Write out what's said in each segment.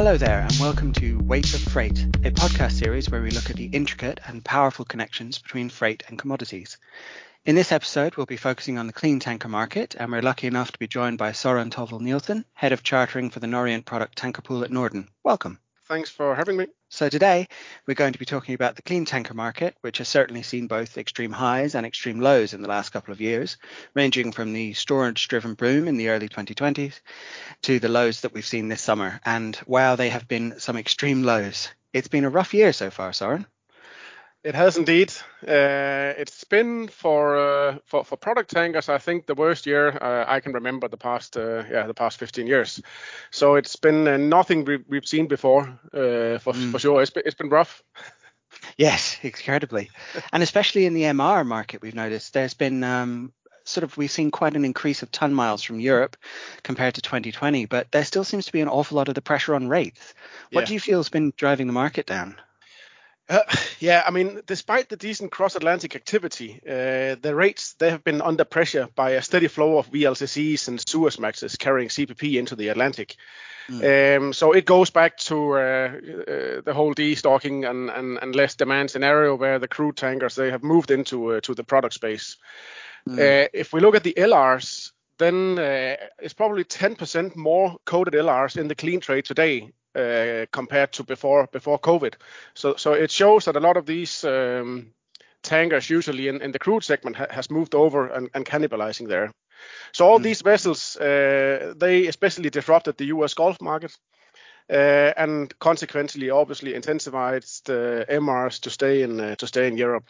Hello there, and welcome to Weight of Freight, a podcast series where we look at the intricate and powerful connections between freight and commodities. In this episode, we'll be focusing on the clean tanker market, and we're lucky enough to be joined by Søren Tolbøll Nielsen, Head of Chartering for the Norient Product Tanker Pool at Norden. Welcome. Thanks for having me. So, today we're going to be talking about the clean tanker market, which has certainly seen both extreme highs and extreme lows in the last couple of years, ranging from the storage driven boom in the early 2020s to the lows that we've seen this summer. And wow, they have been some extreme lows. It's been a rough year so far, Søren. It has indeed. Uh, it's been for, uh, for for product tankers. I think the worst year uh, I can remember the past uh, yeah the past 15 years. So it's been uh, nothing we, have seen before uh, for mm. for sure. It's been, it's been rough. Yes, incredibly, and especially in the MR market, we've noticed there's been um, sort of we've seen quite an increase of ton miles from Europe compared to 2020, but there still seems to be an awful lot of the pressure on rates. What yeah. do you feel has been driving the market down? Uh, yeah, I mean, despite the decent cross-Atlantic activity, uh, the rates they have been under pressure by a steady flow of VLCCs and Suezmaxes carrying CPP into the Atlantic. Mm. Um, so it goes back to uh, uh, the whole destocking and, and, and, less demand scenario where the crude tankers they have moved into uh, to the product space. Mm. if we look at the LRs, then it's probably 10% more coated LRs in the clean trade today compared to before before COVID. So so it shows that a lot of these um, tankers, usually in, in the crude segment, ha- has moved over and, and cannibalizing there. So all mm. these vessels, uh, they especially disrupted the U.S. Gulf market. Uh, and consequently, obviously, intensified the MRs to stay in uh, to stay in Europe.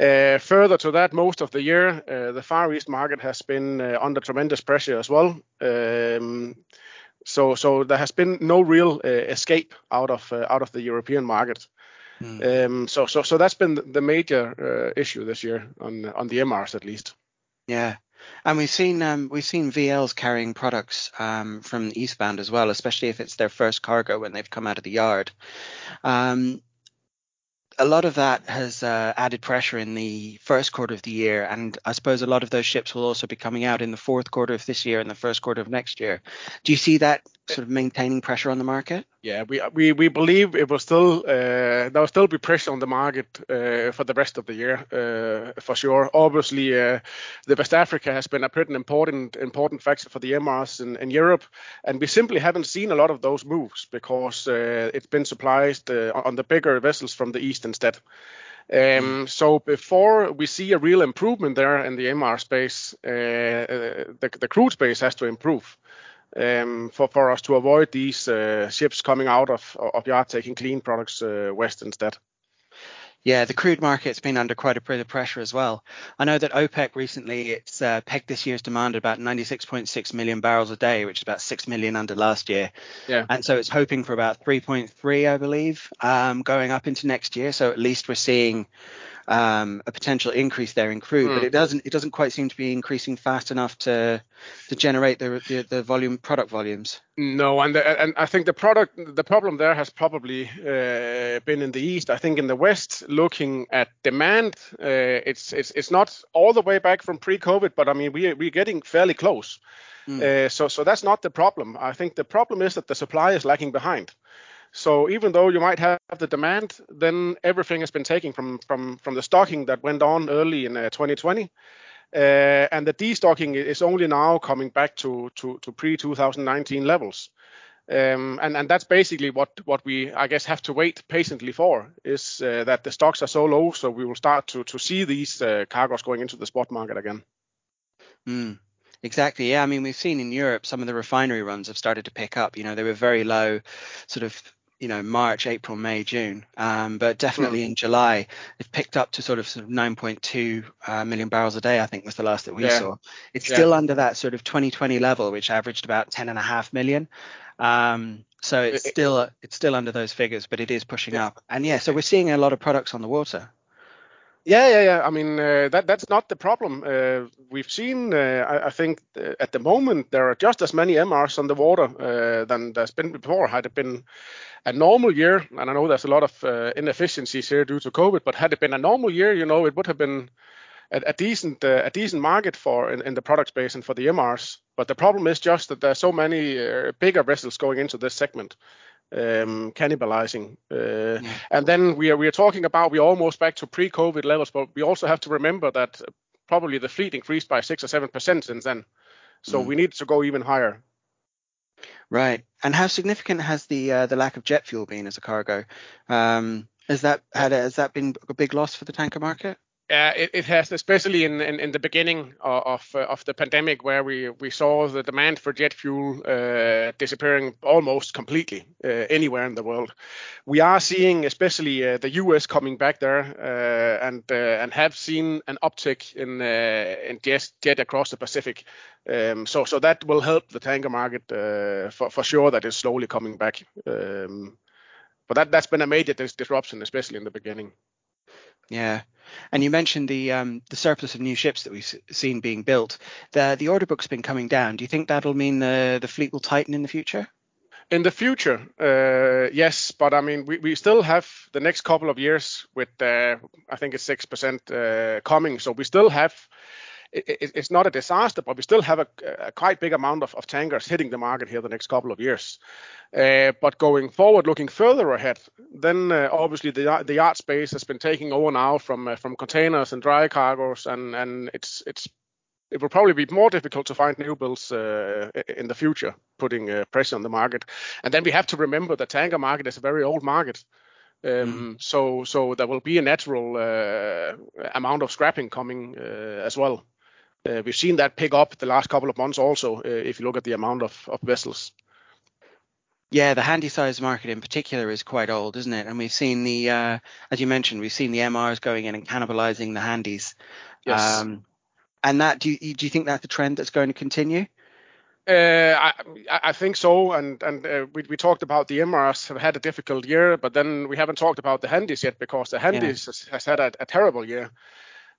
Uh, further to that, most of the year, uh, the Far East market has been uh, under tremendous pressure as well. So so there has been no real uh, escape out of uh, out of the European market. Mm. Um, so so so that's been the major uh, issue this year on on the MRs at least. Yeah. And we've seen um, we've seen VLs carrying products um, from eastbound as well, especially if it's their first cargo when they've come out of the yard. Um, a lot of that has uh, added pressure in the first quarter of the year, and I suppose a lot of those ships will also be coming out in the fourth quarter of this year and the first quarter of next year. Do you see that sort of maintaining pressure on the market? Yeah, we we, we believe it will still uh, there will still be pressure on the market uh, for the rest of the year uh, for sure. Obviously, uh, the West Africa has been a pretty important important factor for the MRs in, in Europe, and we simply haven't seen a lot of those moves because uh, it's been supplied uh, on the bigger vessels from the east instead. Um, so before we see a real improvement there in the MR space, uh, the, the crude space has to improve for, for us to avoid these uh, ships coming out of, of yard taking clean products uh, west instead. Yeah, the crude market's been under quite a bit of pressure as well. I know that OPEC recently it's uh, pegged this year's demand at about 96.6 million barrels a day, which is about six million under last year. Yeah. And so it's hoping for about 3.3, I believe, um, going up into next year. So at least we're seeing um, a potential increase there in crude, mm. but hmm. it doesn't it doesn't quite seem to be increasing fast enough to to generate the the, the volume product volumes. No, and the, and I think the product the problem there has probably uh, been in the east. I think in the west, looking at demand, uh, it's it's it's not all the way back from pre-COVID, but I mean we we're getting fairly close. Mm. Uh, so so that's not the problem. I think the problem is that the supply is lagging behind. So even though you might have the demand, then everything has been taken from from from the stocking that went on early in uh, 2020. Uh, and the destocking is only now coming back to to, to pre 2019 levels. Um, and, and that's basically what, what we, I guess, have to wait patiently for is uh, that the stocks are so low, so we will start to, to see these uh, cargoes going into the spot market again. Mm. Exactly. Yeah. I mean, we've seen in Europe some of the refinery runs have started to pick up. You know, they were very low, sort of you know March, April, May, June, um, but definitely mm. in July it picked up to sort of, sort of 9.2 uh, million barrels a day. I think was the last that we yeah. saw. It's yeah. still under that sort of 2020 level, which averaged about 10 and a half million. Um, so it's it, still it's still under those figures, but it is pushing up. And yeah, so we're seeing a lot of products on the water. Yeah, yeah, yeah. I mean, uh, that that's not the problem. Uh, we've seen, uh, I, I, think, uh, at the moment there are just as many MRs on the water uh, than there's been before. Had it been a normal year, and I know there's a lot of uh, inefficiencies here due to COVID, but had it been a normal year, you know, it would have been a, a decent a decent market for in, in, the product space and for the MRs. But the problem is just that there's so many bigger vessels going into this segment, um, cannibalizing. Uh, yeah. And then we are we are talking about we're almost back to pre-COVID levels, but we also have to remember that probably the fleet increased by six or seven percent since then. So mm. we need to go even higher. Right. And how significant has the uh, the lack of jet fuel been as a cargo? Um, has that had a, has that been a big loss for the tanker market? Yeah, it, it has, especially in, in, in the beginning of uh, of the pandemic, where we, we saw the demand for jet fuel uh, disappearing almost completely uh, anywhere in the world. We are seeing, especially uh, the U.S. coming back there, uh, and uh, and have seen an uptick in in jet, jet across the Pacific. Um, so so that will help the tanker market for for sure. That is slowly coming back. Um, but that that's been a major dis- disruption, especially in the beginning. Yeah, and you mentioned the um, the surplus of new ships that we've seen being built. The the order book's been coming down. Do you think that'll mean the the fleet will tighten in the future? In the future, uh, yes, but I mean we, we still have the next couple of years with uh, I think it's six percent uh, coming, so we still have it's not a disaster, but we still have a, a quite big amount of, of, tankers hitting the market here the next couple of years. Uh, but going forward, looking further ahead, then uh, obviously the the yard space has been taking over now from uh, from containers and dry cargos, and and it's it's it will probably be more difficult to find new builds uh, in the future, putting uh, pressure on the market. And then we have to remember the tanker market is a very old market. Um, mm. So so there will be a natural uh, amount of scrapping coming uh, as well. Uh, we've seen that pick up the last couple of months also, uh, if you look at the amount of, of vessels. Yeah, the handy size market in particular is quite old, isn't it? And we've seen the, uh, as you mentioned, we've seen the MRs going in and cannibalizing the handies. Yes. Um, and that, do you, do you think that's a trend that's going to continue? Uh, I, I, think so, and and uh, we, we talked about the MRs have had a difficult year, but then we haven't talked about the handies yet because the handies yeah. has, has, had a, a, terrible year.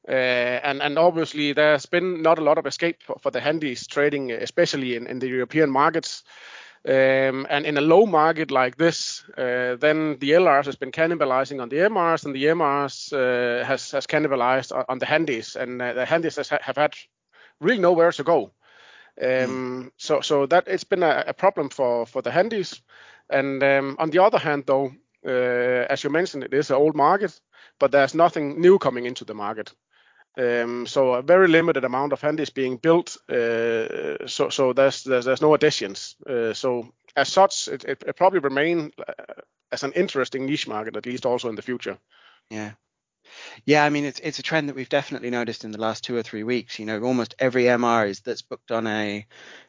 Uh, and and obviously there's been not a lot of escape for, the handies trading, especially in, in the European markets. Um, and in a low market like this, uh, then the LRs has been cannibalizing on the MRs, and the MRs uh, has has cannibalized on, on the handies, and uh, the handies has, have had really nowhere to go. Um, mm. So so that it's been a, a, problem for for the handies. And um, on the other hand, though, uh, as you mentioned, it is an old market, but there's nothing new coming into the market. Um, so a very limited amount of handies being built. Uh, so so there's, there's, there's no additions. Uh, so as such, it, it, it probably remain uh, as an interesting niche market at least also in the future. Yeah. Yeah, I mean it's it's a trend that we've definitely noticed in the last two or three weeks. You know, almost every MR is that's booked on a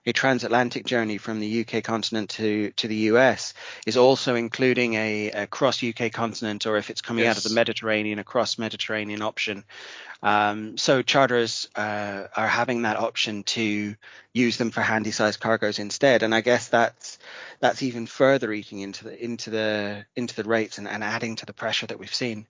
a transatlantic journey from the UK continent to to the US is also including a, a cross UK continent, or if it's coming yes. out of the Mediterranean, a cross Mediterranean option. Um, so charters uh, are having that option to use them for handy sized cargoes instead, and I guess that's that's even further eating into the into the into the rates and, and adding to the pressure that we've seen.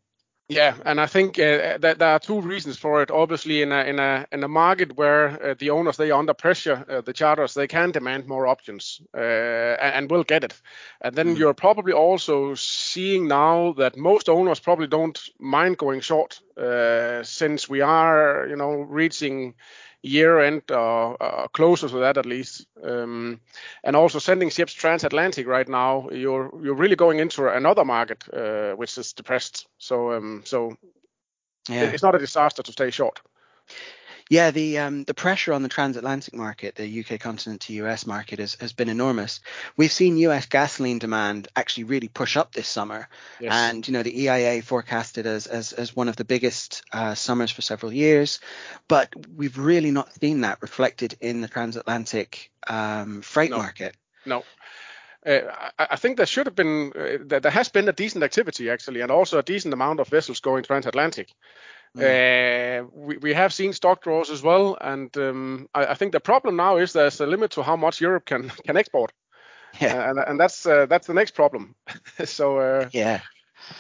Yeah, and I think uh, that there are two reasons for it. Obviously, in a in a in a market where uh, the owners they are under pressure, uh, the charters they can demand more options uh, and, and will get it. And then mm. you're probably also seeing now that most owners probably don't mind going short, uh, since we are you know reaching year end or uh, closer to that at least. Um, and also sending ships transatlantic right now, you're you're really going into another market uh, which is depressed. So um, so yeah. it's not a disaster to stay short. Yeah, the um, the pressure on the transatlantic market, the UK continent to US market, has, has been enormous. We've seen US gasoline demand actually really push up this summer, yes. and you know the EIA forecasted as as, as one of the biggest uh, summers for several years, but we've really not seen that reflected in the transatlantic um, freight no. market. No. Uh, I, I, think there should have been, uh, there has been a decent activity actually, and also a decent amount of vessels going transatlantic. Mm. Uh, we, we have seen stock draws as well, and um, I, I, think the problem now is there's a limit to how much Europe can can export. Yeah. Uh, and, and that's uh, that's the next problem. so uh, yeah.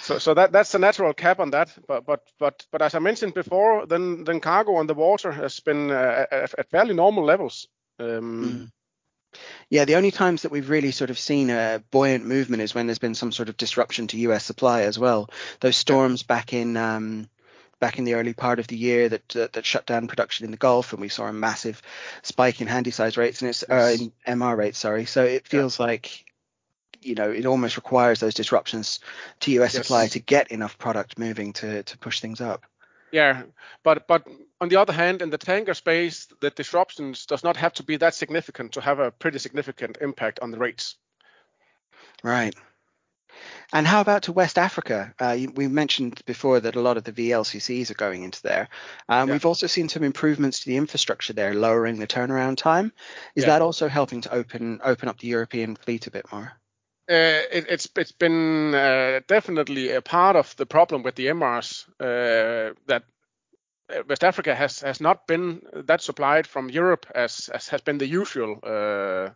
So so that that's the natural cap on that. But but but but as I mentioned before, then then cargo on the water has been uh, at, at, fairly normal levels. Um, mm. Yeah, the only times that we've really sort of seen a buoyant movement is when there's been some sort of disruption to U.S. supply as well. Those storms back in um, back in the early part of the year that uh, that shut down production in the Gulf, and we saw a massive spike in handysize rates and it's uh, in MR rates. Sorry, so it feels yeah. like you know it almost requires those disruptions to US yes. supply to get enough product moving to to push things up. Yeah, but but on the other hand, in the tanker space, the disruptions does not have to be that significant to have a pretty significant impact on the rates. Right. And how about to West Africa? Uh, we mentioned before that a lot of the VLCCs are going into there. Um, yeah. We've also seen some improvements to the infrastructure there, lowering the turnaround time. Is yeah. that also helping to open open up the European fleet a bit more? Uh, it, it's it's been uh, definitely a part of the problem with the MRs uh, that West Africa has has not been that supplied from Europe as as has been the usual. Uh,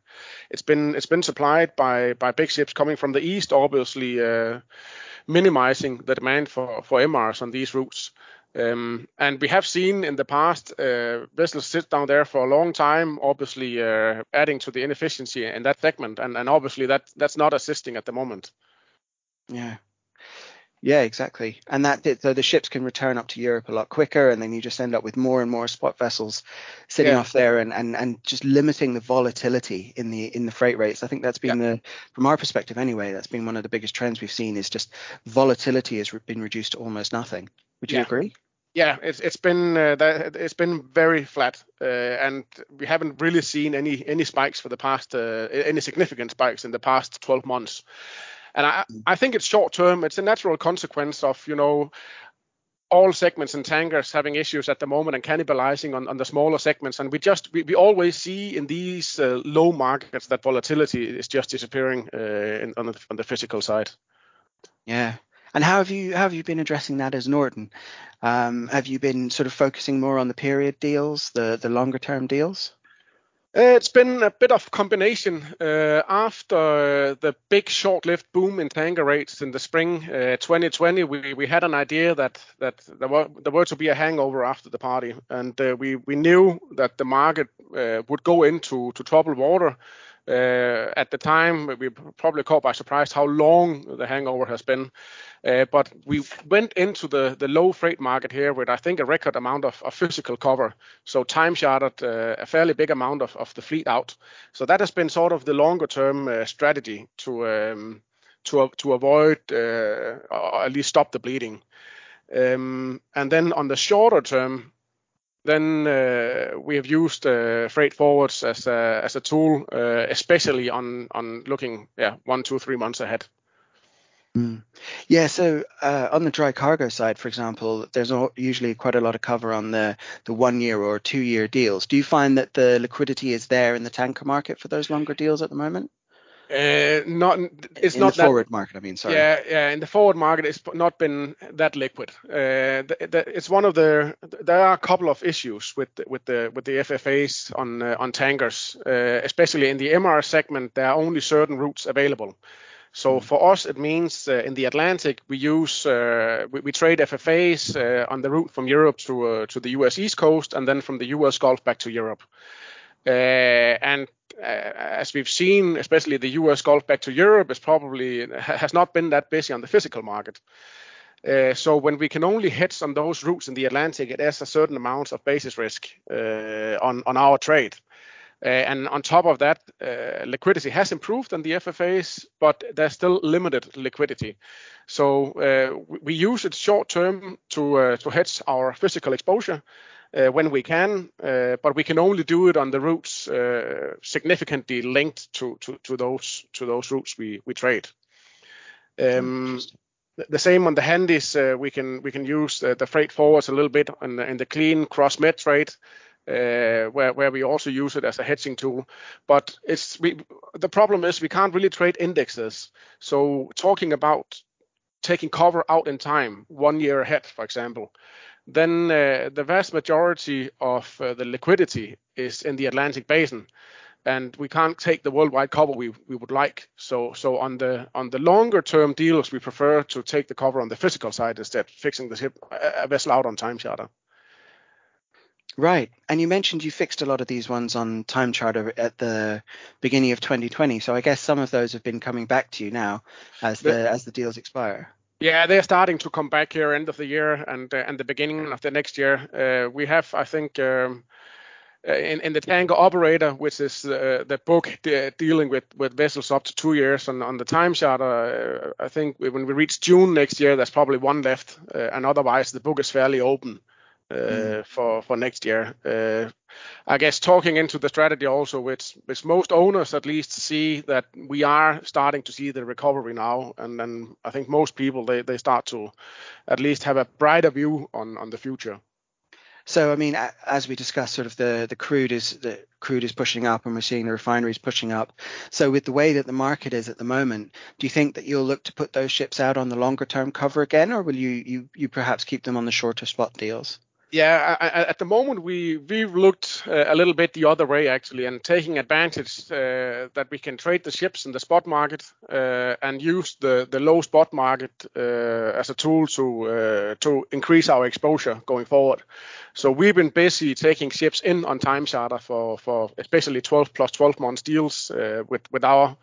it's been it's been supplied by by big ships coming from the east, obviously uh, minimizing the demand for for MRs on these routes. Um, and we have seen in the past uh, vessels sit down there for a long time, obviously uh, adding to the inefficiency in that segment, and, and obviously that that's not assisting at the moment. Yeah. Yeah, exactly. And that so the ships can return up to Europe a lot quicker, and then you just end up with more and more spot vessels sitting yeah. off there, and, and and just limiting the volatility in the in the freight rates. I think that's been yeah. the from our perspective anyway. That's been one of the biggest trends we've seen is just volatility has been reduced to almost nothing. Would you yeah. agree? Yeah, it's it's been uh, that, it's been very flat, uh, and we haven't really seen any any spikes for the past uh, any significant spikes in the past 12 months. And I, mm. I think it's short term. It's a natural consequence of, you know, all segments and tankers having issues at the moment and cannibalizing on, on the smaller segments. And we just we, we always see in these uh, low markets that volatility is just disappearing uh, in, on, the, on the physical side. Yeah. And how have you how have you been addressing that as Norden? Um, have you been sort of focusing more on the period deals, the the longer term deals? Uh, it's been a bit of combination. Uh, after the big short-lived boom in tanker rates in the spring 2020, uh, we had an idea that that there were there were to be a hangover after the party, and we we knew that the market would go into to troubled water. At the time, we probably caught by surprise how long the hangover has been. Uh, but we went into the, low freight market here with, I think, a record amount of, physical cover. So time chartered uh, a fairly big amount of, the fleet out. So that has been sort of the longer term uh, strategy to um, to to avoid uh, or at least stop the bleeding. Um, and then on the shorter term, then uh, we have used uh, freight forwards as a, tool, uh, especially on looking yeah one two three months ahead. Mm. Yeah, so on the dry cargo side, for example, there's usually quite a lot of cover on the, the one year or two year deals. Do you find that the liquidity is there in the tanker market for those longer deals at the moment? Uh, not it's in not the that, forward market. I mean, sorry. Yeah, yeah. In the forward market, it's not been that liquid. Uh, the, the, it's one of the. There are a couple of issues with with the with the FFAs on uh, on tankers, uh, especially in the MR segment. There are only certain routes available. So mm. for us, it means uh, in the Atlantic we use uh, we, we, trade FFAs uh, on the route from Europe to uh, to the U.S. East Coast and then from the U.S. Gulf back to Europe. Uh, and uh, as we've seen, especially the U.S. Gulf back to Europe is probably has not been that busy on the physical market. so when we can only hedge on those routes in the Atlantic, it has a certain amount of basis risk on on our trade. Uh, and on top of that, uh, liquidity has improved on the FFAs, but there's still limited liquidity. So uh, we use it short term to to hedge our physical exposure when we can, but we can only do it on the routes significantly linked to to those to those routes we we trade. Um, the same on the handies, we can we can use the freight forwards a little bit in the clean cross-med trade, uh, where where we also use it as a hedging tool. But it's we the problem is we can't really trade indexes. So talking about taking cover out in time, one year ahead, for example, then uh, the vast majority of uh, the liquidity is in the Atlantic basin, and we can't take the worldwide cover we, we would like. So so on the on the longer term deals, we prefer to take the cover on the physical side instead, of fixing the ship a vessel out on time charter. Right. And you mentioned you fixed a lot of these ones on time charter at the beginning of 2020. So I guess some of those have been coming back to you now as the as the deals expire. Yeah, they're starting to come back here end of the year and uh, and the beginning of the next year. Uh, we have, I think, um, uh, in, in the tanker operator, which is uh, the book de- dealing with, with vessels up to two years on, on the time charter. Uh, I think when we reach June next year, there's probably one left, uh, and otherwise the book is fairly open mm. for for next year. Uh, I guess talking into the strategy also, which which most owners at least see that we are starting to see the recovery now, and then I think most people they they start to at least have a brighter view on on the future. So, I mean, as we discussed, sort of the, the crude is the crude is pushing up, and we're seeing the refineries pushing up. So, with the way that the market is at the moment, do you think that you'll look to put those ships out on the longer term cover again, or will you you, you perhaps keep them on the shorter spot deals? Yeah, I, I, at the moment we we've looked uh, a little bit the other way actually, and taking advantage uh, that we can trade the ships in the spot market uh, and use the the low spot market uh, as a tool to uh, to increase our exposure going forward. So we've been busy taking ships in on time charter for for especially 12 plus 12 months deals uh, with with our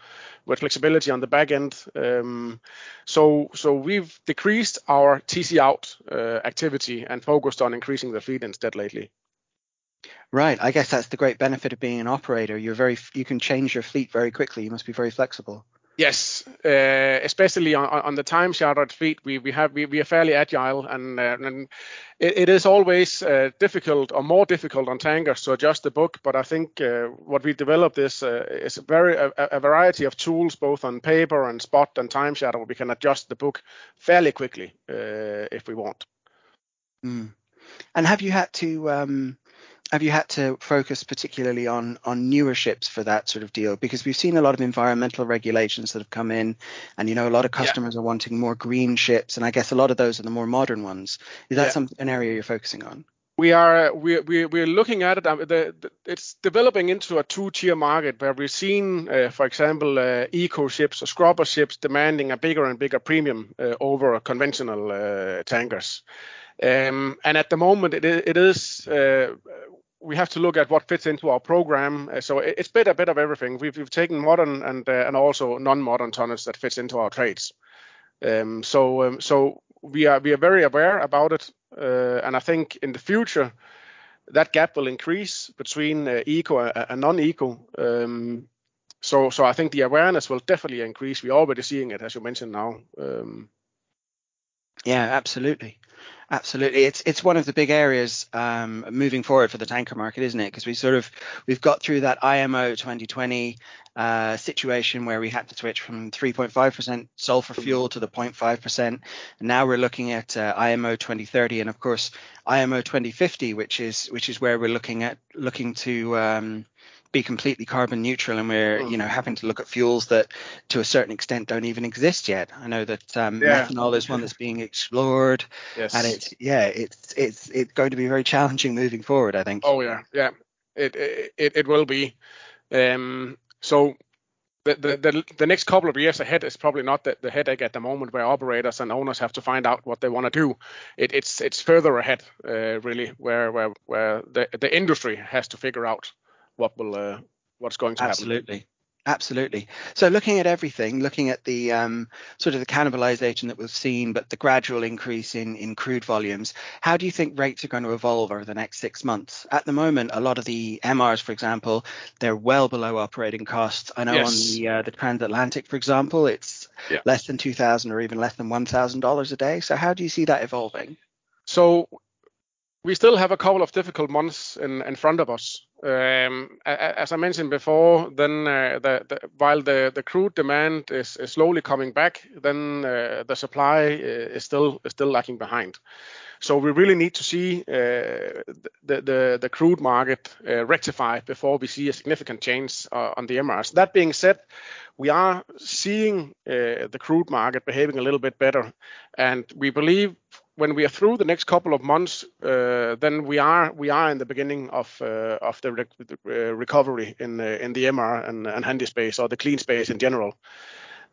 with flexibility on the back end. Um, so so we've decreased our TC out uh, activity and focused on increasing the fleet instead lately. Right. I guess that's the great benefit of being an operator. You're very you can change your fleet very quickly. You must be very flexible. Yes, uh, especially on, the time chartered fleet, we, we have we, we are fairly agile, and, uh, it, is always uh, difficult or more difficult on tankers to adjust the book. But I think what we developed is is a very a, variety of tools, both on paper and spot and time charter, where we can adjust the book fairly quickly if we want. Mm. And have you had to um, have you had to focus particularly on on newer ships for that sort of deal? Because we've seen a lot of environmental regulations that have come in, and you know a lot of customers yeah. are wanting more green ships, and I guess a lot of those are the more modern ones. Is that yeah. some an area you're focusing on? We are we we we're looking at it. Um, the, the, it's developing into a two-tier market where we've seen, uh, for example, uh, eco ships or scrubber ships demanding a bigger and bigger premium uh, over conventional uh, tankers. Um, and at the moment, it, it is uh, we have to look at what fits into our program. Uh, so it's bit a bit of everything. We've, we've taken modern and uh, and also non-modern tonnage that fits into our trades. Um, so um, so we are we are very aware about it, uh, and I think in the future that gap will increase between uh, eco and non-eco. Um, so so I think the awareness will definitely increase. We're already seeing it, as you mentioned now. Um, yeah, absolutely. Absolutely, it's it's one of the big areas um, moving forward for the tanker market, isn't it? Because we sort of we've got through that IMO 2020 uh, situation where we had to switch from 3.5% sulfur fuel to the 0.5%, and now we're looking at uh, IMO 2030, and of course IMO 2050, which is which is where we're looking at looking to um, be completely carbon neutral and we're mm. you know having to look at fuels that to a certain extent don't even exist yet i know that um, yeah. methanol is one that's being explored yes. and it's yeah it's it's it's going to be very challenging moving forward i think oh yeah yeah it it, it will be um so the, the, the, the next couple of years ahead is probably not the, the headache at the moment where operators and owners have to find out what they want to do. It, it's it's further ahead, uh, really, where where where the, the industry has to figure out what will uh, what's going to Absolutely. happen. Absolutely. Absolutely. So looking at everything, looking at the um, sort of the cannibalization that we've seen, but the gradual increase in, in crude volumes, how do you think rates are going to evolve over the next six months? At the moment, a lot of the MRs, for example, they're well below operating costs. I know yes. on the uh, the transatlantic, for example, it's yeah. less than two thousand or even less than one thousand dollars a day. So how do you see that evolving? So we still have a couple of difficult months in, in front of us. Um, as I mentioned before, then uh, while the, crude demand is, slowly coming back, then uh, the supply uh, is still lagging behind. So we really need to see the, crude market rectify before we see a significant change on the MRs. That being said, we are seeing the crude market behaving a little bit better, and we believe when we are through the next couple of months, uh, then we are in the beginning of uh, the uh, recovery in the MR and, and handy space or the clean space in general.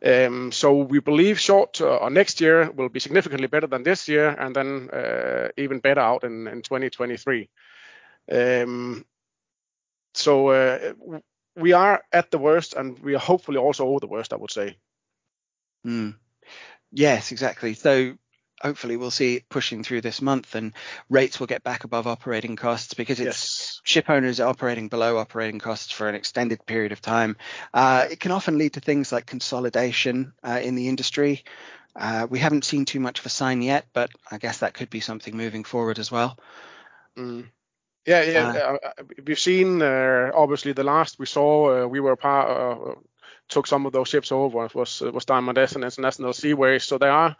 Um, so we believe short or next year will be significantly better than this year, and then even better out in, in 2023. Um, so we are at the worst, and we are hopefully also over the worst. I would say. Mm. Yes, exactly. Hopefully we'll see it pushing through this month and rates will get back above operating costs because it's yes. ship owners operating below operating costs for an extended period of time. Uh, it can often lead to things like consolidation uh, in the industry. Uh, we haven't seen too much of a sign yet, but I guess that could be something moving forward as well. Mm. Yeah, yeah. Uh, uh, we've seen uh, obviously the last we saw, we were part, took some of those ships over. Was was Diamond S and International Seaways. So there are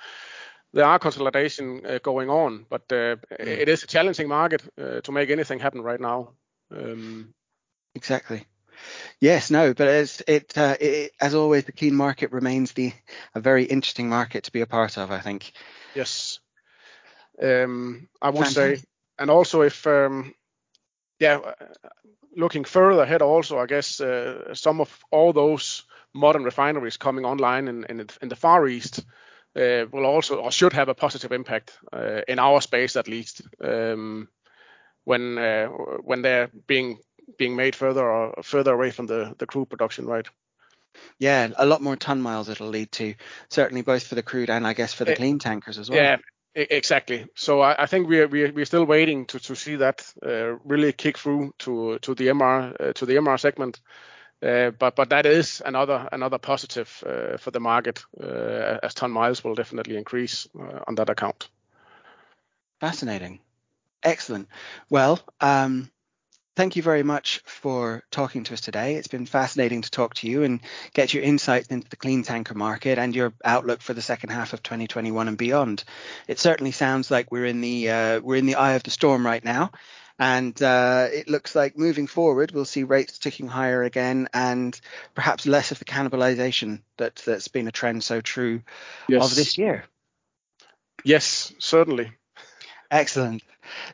there are consolidation uh, going on, but uh, it is a challenging market uh, to make anything happen right now. Um, exactly. Yes, no, but as it, uh, it, as always, the clean market remains the a very interesting market to be a part of. I think. Yes, um, I would Fantastic. say, and also if, um, yeah, looking further ahead, also I guess uh, some of all those modern refineries coming online in in, in the Far East will also or should have a positive impact uh, in our space at least um, when uh, when they're being being made further or further away from the the crude production, right? Yeah, a lot more ton miles it'll lead to, certainly both for the crude and I guess for the clean tankers as well. Yeah, exactly. So I, I think we're we're we're still waiting to to see that uh, really kick through to to the MR uh, to the MR segment. Uh, but that is another positive uh, for the market uh, as ton miles will definitely increase on that account. Fascinating. Excellent. Well, um, thank you very much for talking to us today. It's been fascinating to talk to you and get your insights into the clean tanker market and your outlook for the second half of 2021 and beyond. It certainly sounds like we're in the eye of the storm right now, and uh, it looks like moving forward, we'll see rates ticking higher again and perhaps less of the cannibalization that, that's been a trend so true yes. of this year. Yes, certainly. Excellent.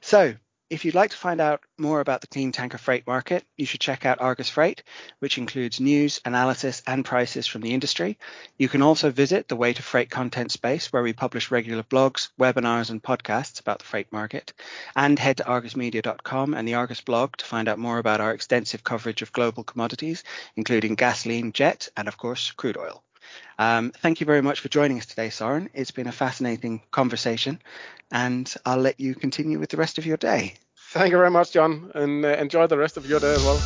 So if you'd like to find out more about the clean tanker freight market, you should check out Argus Freight, which includes news, analysis, and prices from the industry. You can also visit the Weight of Freight content space, where we publish regular blogs, webinars, and podcasts about the freight market, and head to argusmedia.com and the Argus blog to find out more about our extensive coverage of global commodities, including gasoline, jet, and of course, crude oil. Um, thank you very much for joining us today, Søren. It's been a fascinating conversation, and I'll let you continue with the rest of your day. Thank you very much, John, and uh, enjoy the rest of your day as well.